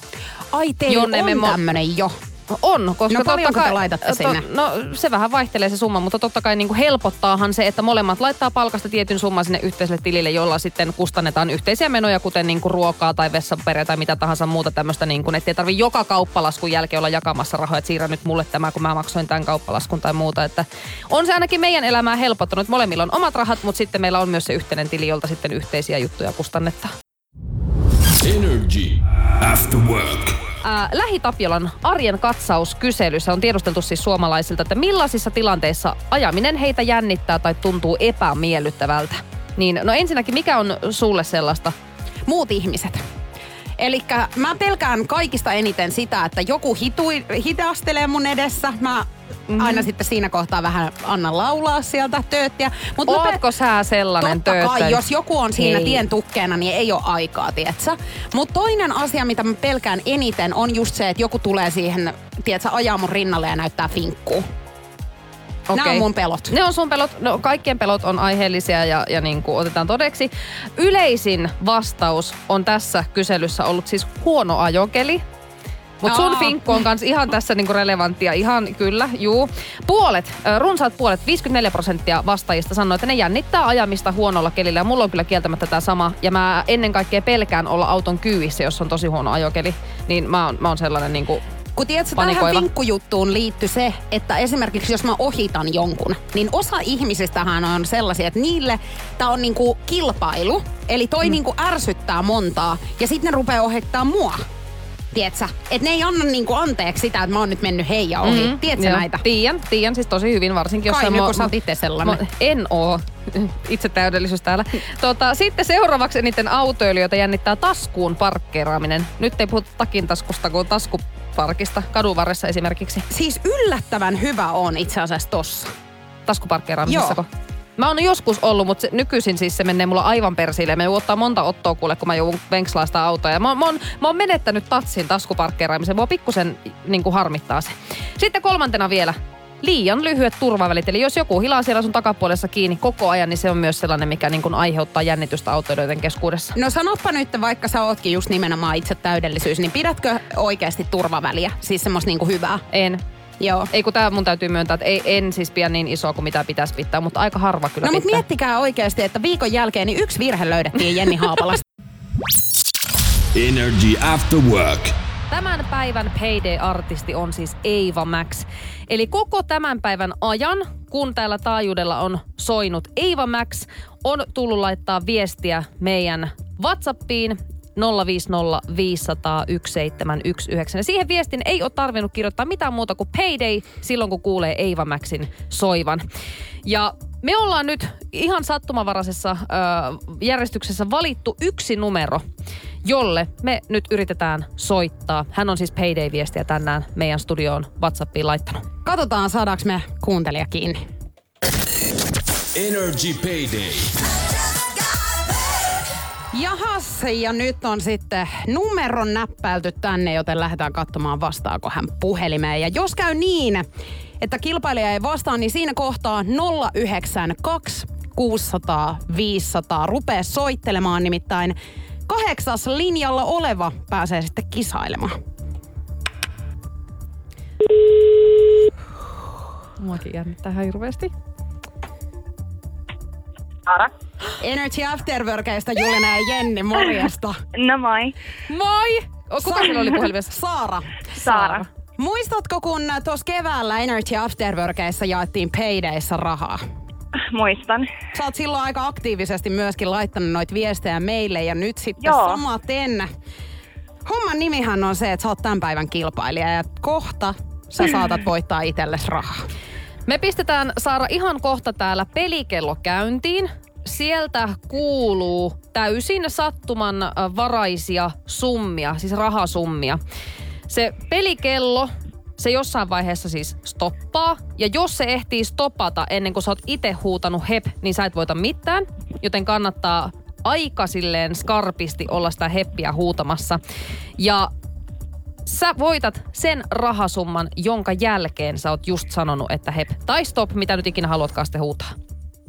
Ai teillä Jonne on me mo- tämmönen jo. On, koska No totta te kai, laitatte sinne? no se vähän vaihtelee se summa, mutta totta kai niin kuin helpottaahan se, että molemmat laittaa palkasta tietyn summan sinne yhteiselle tilille, jolla sitten kustannetaan yhteisiä menoja, kuten niin kuin ruokaa tai vessapaperia tai mitä tahansa muuta tämmöistä, niin kuin, ettei tarvi joka kauppalaskun jälkeen olla jakamassa rahoja, että siirrä nyt mulle tämä, kun mä maksoin tämän kauppalaskun tai muuta. Että on se ainakin meidän elämää helpottanut. Molemmilla on omat rahat, mutta sitten meillä on myös se yhteinen tili, jolta sitten yhteisiä juttuja kustannetaan. Energy After Work. Ää, Lähi-Tapiolan arjen katsauskyselyssä on tiedusteltu siis suomalaisilta, että millaisissa tilanteissa ajaminen heitä jännittää tai tuntuu epämiellyttävältä. Niin, no ensinnäkin, mikä on sulle sellaista? Muut ihmiset. Eli mä pelkään kaikista eniten sitä, että joku hitui, hitastelee mun edessä. Mä mm-hmm. aina sitten siinä kohtaa vähän annan laulaa sieltä tööttiä. Mut Ootko sä sellainen Totta kai, jos joku on siinä Hei. tien tukkeena, niin ei ole aikaa, tietsä. Mutta toinen asia, mitä mä pelkään eniten, on just se, että joku tulee siihen, tietsä, ajaa mun rinnalle ja näyttää finkkuu. Nämä Okei. on mun pelot. Ne on sun pelot. No kaikkien pelot on aiheellisia ja, ja niin kuin otetaan todeksi. Yleisin vastaus on tässä kyselyssä ollut siis huono ajokeli. Mutta sun finkku on kans ihan tässä niinku relevanttia. Ihan kyllä, juu. Puolet, runsaat puolet, 54 prosenttia vastaajista sanoi, että ne jännittää ajamista huonolla kelillä. Ja mulla on kyllä kieltämättä tämä sama. Ja mä ennen kaikkea pelkään olla auton kyyvissä, jos on tosi huono ajokeli. Niin mä oon, mä oon sellainen niinku... Kun tiedätkö, tähän Panikoiva. finkkujuttuun liittyy se, että esimerkiksi jos mä ohitan jonkun, niin osa ihmisistähän on sellaisia, että niille tämä on niinku kilpailu. Eli toi mm. niinku ärsyttää montaa ja sitten ne rupeaa ohittaa mua. Tiedätkö? Että ne ei anna niinku anteeksi sitä, että mä oon nyt mennyt heija ohi. Mm, Tiedätkö Joo. näitä? Tiedän, tiedän siis tosi hyvin, varsinkin jos Kai mo- kun sä oot itse sellainen. Mo- en oo. Itse täydellisyys täällä. Tota, sitten seuraavaksi eniten autoilijoita jännittää taskuun parkkeeraaminen. Nyt ei puhuta takin taskusta, kuin taskuparkista. Kadun varressa esimerkiksi. Siis yllättävän hyvä on itse asiassa tossa. Taskuparkkeeraamisessa. Joo. Mä oon joskus ollut, mutta se, nykyisin siis se menee mulla aivan persiille. Me ottaa monta ottoa kuule, kun mä joudun venkslaa sitä autoa. Ja mä, oon- mä, oon, mä oon menettänyt tatsin taskuparkkeeraamisen. Mua pikkusen niin kuin harmittaa se. Sitten kolmantena vielä liian lyhyet turvavälit. Eli jos joku hilaa siellä sun takapuolessa kiinni koko ajan, niin se on myös sellainen, mikä niin kuin aiheuttaa jännitystä autoilijoiden keskuudessa. No sanoppa nyt, vaikka sä ootkin just nimenomaan itse täydellisyys, niin pidätkö oikeasti turvaväliä? Siis semmoista niinku hyvää? En. Joo. Ei kun tää mun täytyy myöntää, että ei, en siis pian niin isoa kuin mitä pitäisi pitää, mutta aika harva kyllä No mutta miettikää oikeasti, että viikon jälkeen niin yksi virhe löydettiin Jenni Haapalasta. Energy After Work. Tämän päivän Payday-artisti on siis Eva Max. Eli koko tämän päivän ajan, kun täällä taajuudella on soinut Eva Max, on tullut laittaa viestiä meidän WhatsAppiin 050 500 1719. Ja siihen viestin ei ole tarvinnut kirjoittaa mitään muuta kuin Payday silloin, kun kuulee Eva Maxin soivan. Ja me ollaan nyt ihan sattumavaraisessa ö, järjestyksessä valittu yksi numero, jolle me nyt yritetään soittaa. Hän on siis Payday-viestiä tänään meidän studioon WhatsAppiin laittanut. Katsotaan, saadaanko me kuuntelija kiinni. Energy Payday. Jahas, ja nyt on sitten numeron näppäilty tänne, joten lähdetään katsomaan vastaako hän puhelimeen. Ja jos käy niin, että kilpailija ei vastaa, niin siinä kohtaa 092 600 500. Rupee soittelemaan nimittäin kahdeksas linjalla oleva pääsee sitten kisailemaan. Muakin jännittää hirveästi. Ara. Energy Afterworkeista Julina ja Jenni, morjesta. No moi. Moi! O, kuka Sa- oli puhelimessa? Saara. Saara. Muistatko, kun tuossa keväällä Energy Afterworkeissa jaettiin Paydayssa rahaa? Muistan. Sä oot silloin aika aktiivisesti myöskin laittanut noita viestejä meille ja nyt sitten Joo. samaten. Homman nimihän on se, että sä oot tämän päivän kilpailija ja kohta sä saatat voittaa itsellesi rahaa. Me pistetään Saara ihan kohta täällä pelikello käyntiin. Sieltä kuuluu täysin sattuman äh, varaisia summia, siis rahasummia. Se pelikello, se jossain vaiheessa siis stoppaa. Ja jos se ehtii stoppata ennen kuin sä oot itse huutanut hep, niin sä et voita mitään. Joten kannattaa aika silleen skarpisti olla sitä heppiä huutamassa. Ja Sä voitat sen rahasumman, jonka jälkeen sä oot just sanonut, että hep tai stop, mitä nyt ikinä haluatkaan sitten huutaa.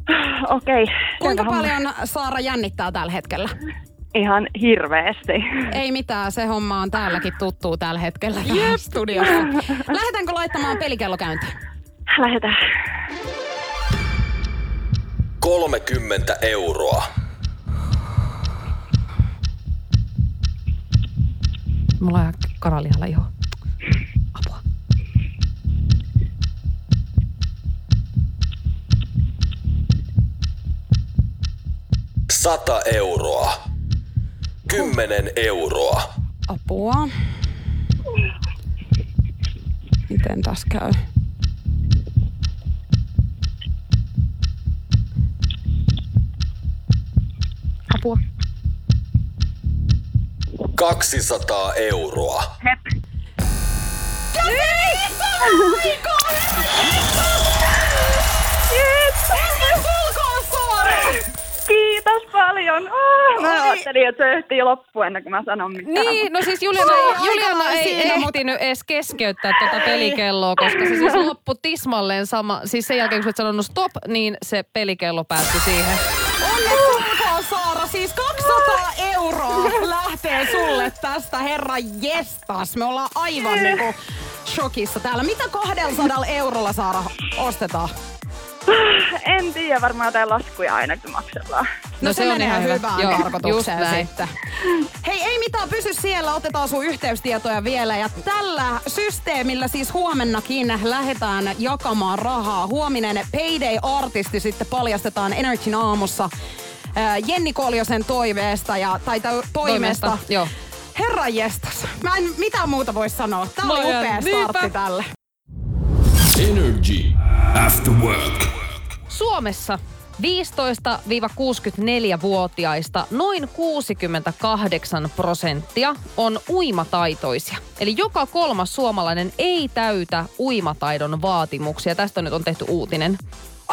Okei. Kuinka Selvä homma. paljon Saara jännittää tällä hetkellä? Ihan hirveästi. Ei mitään, se homma on täälläkin tuttuu tällä hetkellä täällä studiossa. Lähdetäänkö laittamaan pelikello käyntiin? Lähdetään. 30 euroa. Mulla on ihan kanalihalla iho. 100 euroa. 10 euroa. Apua. Miten taas käy? Apua. 200 euroa. Hep. Ei! Paljon. Oh, mä ajattelin, että se ehtii jo loppu ennen kuin mä sanon mitään. Niin, no siis Juliana, Joo, Juliana ei siinä, mutta- ehtinyt edes keskeyttää tuota pelikelloa, koska se siis loppui tismalleen sama. Siis sen jälkeen, kun sä et sanonut stop, niin se pelikello päättyi siihen. Onneksi olkoon Saara, siis 200 euroa lähtee sulle tästä, herra jestas. Me ollaan aivan niinku shokissa täällä. Mitä 200 eurolla Saara ostetaan? En tiedä, varmaan jotain laskuja ainakin maksellaan. No, se, menee ihan hyvä. hyvään Joo, tarkoitukseen just näin. sitten. Hei, ei mitään, pysy siellä, otetaan sun yhteystietoja vielä. Ja tällä systeemillä siis huomennakin lähdetään jakamaan rahaa. Huominen Payday-artisti sitten paljastetaan Energyn aamussa äh, Jenni Koljosen toiveesta ja, tai to, toimesta. Toimesta, joo. Herra jestas, mä en mitään muuta voi sanoa. Tää oli upea startti tälle. Energy. After work. Suomessa 15-64-vuotiaista noin 68 prosenttia on uimataitoisia. Eli joka kolmas suomalainen ei täytä uimataidon vaatimuksia. Tästä nyt on tehty uutinen.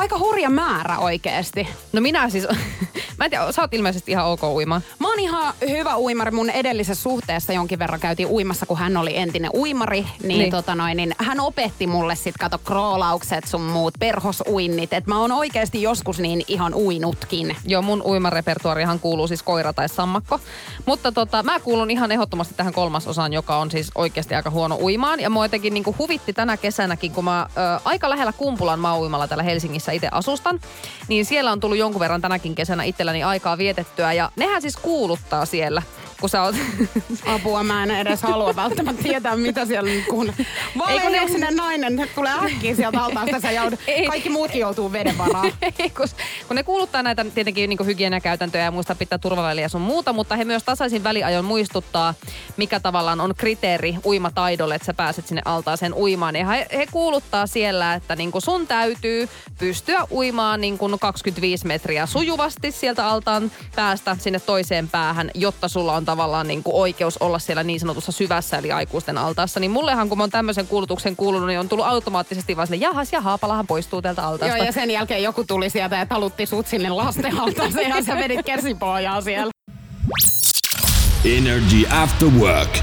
Aika hurja määrä oikeesti. No minä siis, mä en tiedä, sä oot ilmeisesti ihan ok uimaan. Mä oon ihan hyvä uimari. Mun edellisessä suhteessa jonkin verran käytiin uimassa, kun hän oli entinen uimari. Niin, Niin. niin. Tota noin, niin hän opetti mulle sit, kato, kroolaukset sun muut, perhosuinnit. Et mä oon oikeasti joskus niin ihan uinutkin. Joo, mun uimarepertuarihan kuuluu siis koira tai sammakko. Mutta tota, mä kuulun ihan ehdottomasti tähän kolmasosaan, joka on siis oikeasti aika huono uimaan. Ja mua jotenkin niinku huvitti tänä kesänäkin, kun mä ö, aika lähellä Kumpulan maauimalla täällä Helsingissä itse asustan. Niin siellä on tullut jonkun verran tänäkin kesänä itselläni aikaa vietettyä. Ja nehän siis kuuluttaa siellä, kun sä oot... Apua, mä en edes halua välttämättä tietää, mitä siellä nyt kun... Valeuksinen nainen tulee äkkiä sieltä altaasta, sä joudut. Ei. Kaikki muutkin joutuu veden varaan. Ei, kun, kun ne kuuluttaa näitä tietenkin niin hygieniakäytäntöjä ja muistaa pitää turvaväliä sun muuta, mutta he myös tasaisin väliajoin muistuttaa, mikä tavallaan on kriteeri uimataidolle, että sä pääset sinne altaaseen uimaan. Ja he, he kuuluttaa siellä, että niin sun täytyy pystyä uimaan niin kuin 25 metriä sujuvasti sieltä altaan päästä sinne toiseen päähän, jotta sulla on tavallaan niin kuin oikeus olla siellä niin sanotussa syvässä eli aikuisten altaassa. Niin mullehan, kun mä oon tämmöisen kuulutuksen kuulunut, niin on tullut automaattisesti vaan sille, jahas ja haapalahan poistuu täältä altaasta. Joo, ja sen jälkeen joku tuli sieltä ja talutti sut sinne lasten altaaseen ja sä vedit kesipojaa siellä. Energy After Work.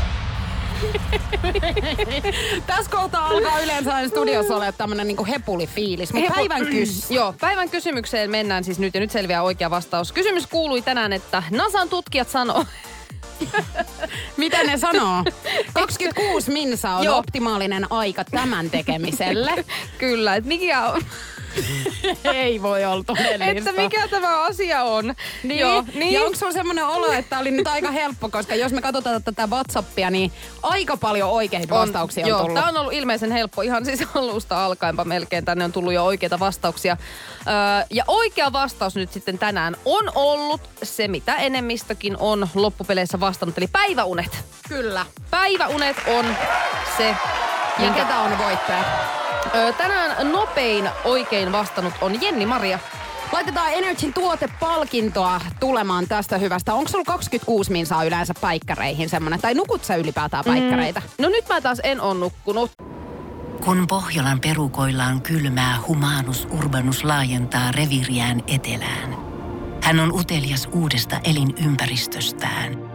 Tässä kohtaa alkaa yleensä studiossa olla tämmönen niinku hepulifiilis, mutta Hepu- päivän kys. Joo, päivän kysymykseen mennään siis nyt ja nyt selviää oikea vastaus. Kysymys kuului tänään, että NASAn tutkijat sanoo, Mitä ne sanoo? 26 minsa on Joo. optimaalinen aika tämän tekemiselle. Kyllä, että mikä on... Ei voi olla todellista. Että mikä tämä asia on. Niin. Joo, niin. Ja onko sulla semmoinen olo, että oli nyt aika helppo, koska jos me katsotaan tätä Whatsappia, niin aika paljon oikeita vastauksia on, joo, tullut. Tämä on ollut ilmeisen helppo ihan siis alusta alkaenpa melkein. Tänne on tullut jo oikeita vastauksia. Öö, ja oikea vastaus nyt sitten tänään on ollut se, mitä enemmistökin on loppupeleissä vastannut, eli päiväunet. Kyllä. Päiväunet on se, Ja ketä on voittaja? Öö, tänään nopein oikein vastannut on Jenni Maria. Laitetaan Energyn tuotepalkintoa tulemaan tästä hyvästä. Onko sulla 26 minsaa yleensä päikkäreihin semmonen? Tai nukut sä ylipäätään päikkäreitä? Mm. No nyt mä taas en on nukkunut. Kun Pohjolan perukoillaan kylmää, humanus urbanus laajentaa reviriään etelään. Hän on utelias uudesta elinympäristöstään.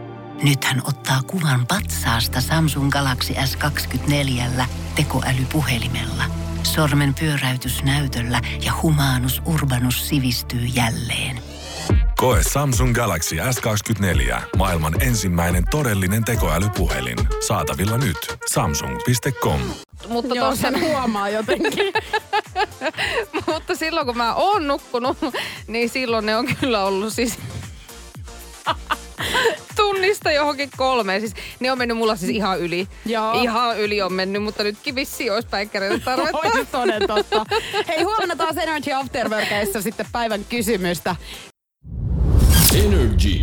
Nyt hän ottaa kuvan patsaasta Samsung Galaxy S24 tekoälypuhelimella. Sormen pyöräytys näytöllä ja humanus urbanus sivistyy jälleen. Koe Samsung Galaxy S24. Maailman ensimmäinen todellinen tekoälypuhelin. Saatavilla nyt. Samsung.com. Mutta Joo, sen huomaa jotenkin. mutta silloin kun mä oon nukkunut, niin silloin ne on kyllä ollut siis tunnista johonkin kolmeen. Siis ne on mennyt mulla siis ihan yli. Joo. Ihan yli on mennyt, mutta nytkin vissi olisi päikkäreitä tarvetta. Oi, toden totta. Hei, huomenna taas Energy Afterworkissa sitten päivän kysymystä. Energy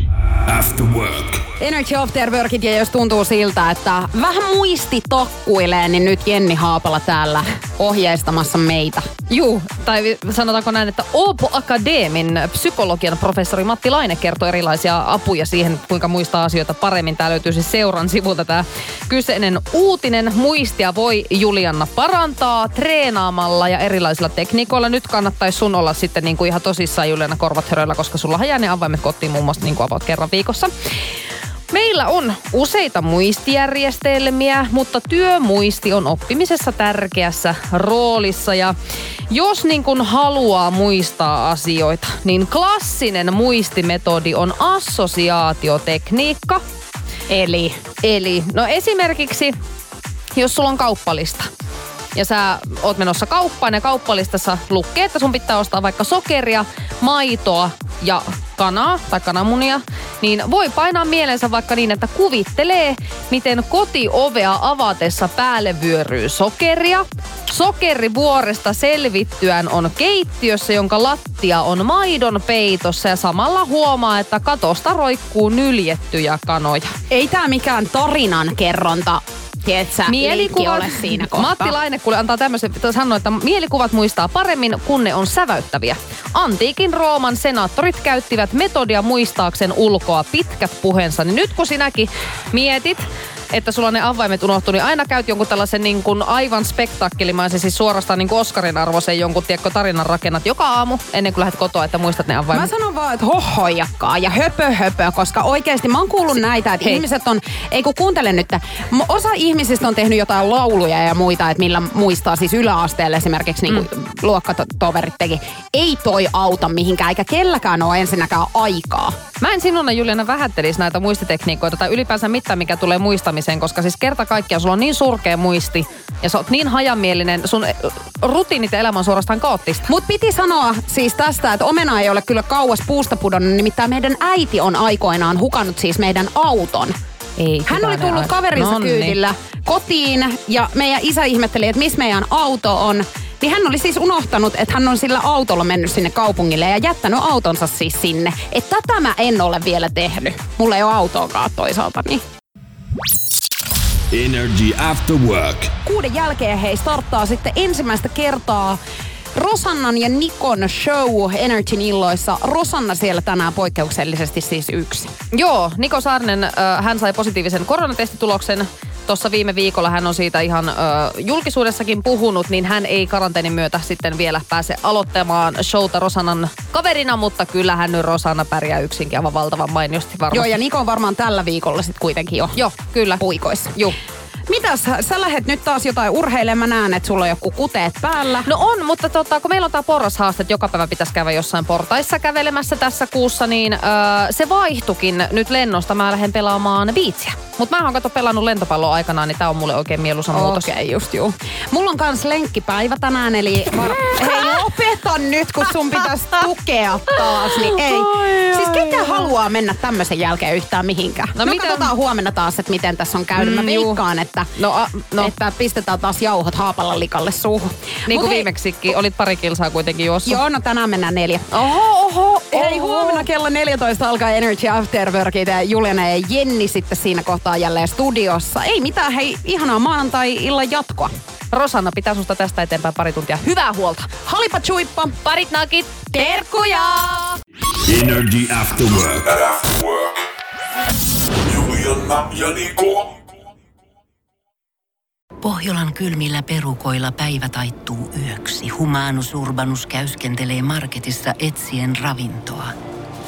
After Work. Energy Afterworkit, ja jos tuntuu siltä, että vähän muisti takkuilee, niin nyt Jenni Haapala täällä ohjeistamassa meitä. Juu, tai sanotaanko näin, että Åbo Akademin psykologian professori Matti Laine kertoo erilaisia apuja siihen, kuinka muistaa asioita paremmin. Tää löytyy siis seuran sivulta tämä kyseinen uutinen. Muistia voi Julianna parantaa treenaamalla ja erilaisilla tekniikoilla. Nyt kannattaisi sun olla sitten niin kuin ihan tosissaan Juliana korvat höröllä, koska sulla jää ne avaimet kotiin muun muassa niin kuin avaat kerran viikossa. Meillä on useita muistijärjestelmiä, mutta työmuisti on oppimisessa tärkeässä roolissa. Ja jos niin kun haluaa muistaa asioita, niin klassinen muistimetodi on assosiaatiotekniikka. Eli Eli no esimerkiksi, jos sulla on kauppalista ja sä oot menossa kauppaan ja kauppalistassa lukee, että sun pitää ostaa vaikka sokeria, maitoa ja kanaa tai kananmunia, niin voi painaa mielensä vaikka niin, että kuvittelee, miten kotiovea avatessa päälle vyöryy sokeria. Sokerivuoresta selvittyään on keittiössä, jonka lattia on maidon peitossa ja samalla huomaa, että katosta roikkuu nyljettyjä kanoja. ei tää mikään tarinan kerronta, tietsä, leikki ole siinä kohtaa. Matti Laine kuule antaa tämmöisen, sanoo, että mielikuvat muistaa paremmin, kun ne on säväyttäviä. Antiikin Rooman senaattorit käyttivät metodia muistaakseen ulkoa pitkät puheensa. Niin nyt kun sinäkin mietit, että sulla ne avaimet unohtuu, niin aina käyt jonkun tällaisen niin kuin aivan spektaakkelimaisen, siis suorastaan niin kuin Oscarin arvoisen jonkun tiedätkö, tarinan rakennat joka aamu ennen kuin lähdet kotoa, että muistat ne Mä avaimet. sanon vaan, että hohojakkaa ja höpö höpö, koska oikeasti mä oon kuullut näitä, että hei. ihmiset on, ei kun kuuntele nyt, osa ihmisistä on tehnyt jotain lauluja ja muita, että millä muistaa siis yläasteella esimerkiksi niin kuin mm. luokkatoverit teki. Ei toi auta mihinkään, eikä kelläkään ole ensinnäkään aikaa. Mä en sinuna Juliana vähättelisi näitä muistitekniikoita tai ylipäänsä mitään, mikä tulee muistamiseen, koska siis kerta kaikkiaan sulla on niin surkea muisti ja sä oot niin hajamielinen, sun eh, rutiinit ja elämä on suorastaan kaoottista. Mut piti sanoa siis tästä, että omena ei ole kyllä kauas puusta pudonnut, nimittäin meidän äiti on aikoinaan hukannut siis meidän auton. Ei, Hän oli tullut kaverinsa Nonni. kyydillä kotiin ja meidän isä ihmetteli, että missä meidän auto on. Niin hän oli siis unohtanut, että hän on sillä autolla mennyt sinne kaupungille ja jättänyt autonsa siis sinne. Että tätä mä en ole vielä tehnyt. Mulla ei ole autoakaan toisaalta. Niin. Energy After Work. Kuuden jälkeen hei starttaa sitten ensimmäistä kertaa Rosannan ja Nikon show Energyn illoissa. Rosanna siellä tänään poikkeuksellisesti siis yksi. Joo, Niko Saarinen, äh, hän sai positiivisen koronatestituloksen. Tuossa viime viikolla hän on siitä ihan äh, julkisuudessakin puhunut, niin hän ei karanteenin myötä sitten vielä pääse aloittamaan showta Rosannan kaverina, mutta kyllä hän nyt Rosanna pärjää yksinkin aivan valtavan mainiosti varmasti. Joo, ja Niko on varmaan tällä viikolla sitten kuitenkin jo Joo, kyllä. puikoissa. Joo. Mitäs, sä lähdet nyt taas jotain urheilemaan, mä näen, että sulla on joku kuteet päällä. No on, mutta tota, kun meillä on tämä porrashaaste, että joka päivä pitäisi käydä jossain portaissa kävelemässä tässä kuussa, niin öö, se vaihtukin nyt lennosta. Mä lähden pelaamaan biitsiä. Mutta mä oon kato pelannut lentopalloa aikanaan, niin tää on mulle oikein mieluisa muutos. Okei, okay, just juu. Mulla on kans lenkkipäivä tänään, eli var... Hei, lopeta nyt, kun sun pitäisi tukea taas, niin ei. Siis ketä haluaa mennä tämmöisen jälkeen yhtään mihinkään? No, No miten- katsotaan huomenna taas, että miten tässä on käynyt. Mä Mm, veikkaan, että, No, a, no. että pistetään taas jauhot haapalla likalle suuhun. Niin kuin viimeksikin, olit pari kilsaa kuitenkin juossut. Joo, no tänään mennään neljä. Oho, oho, Hei, huomenna kello 14 alkaa Energy Afterworkit ja Juliana ja Jenni sitten siinä kohtaa jälleen studiossa. Ei mitään, hei, ihanaa maanantai-illan jatkoa. Rosanna pitää susta tästä eteenpäin pari tuntia. Hyvää huolta. Halipa chuippa! Parit nakit. Terkkuja! Energy After Work. After work. Juliana ja Niko. Pohjolan kylmillä perukoilla päivä taittuu yöksi. Humanus Urbanus käyskentelee marketissa etsien ravintoa.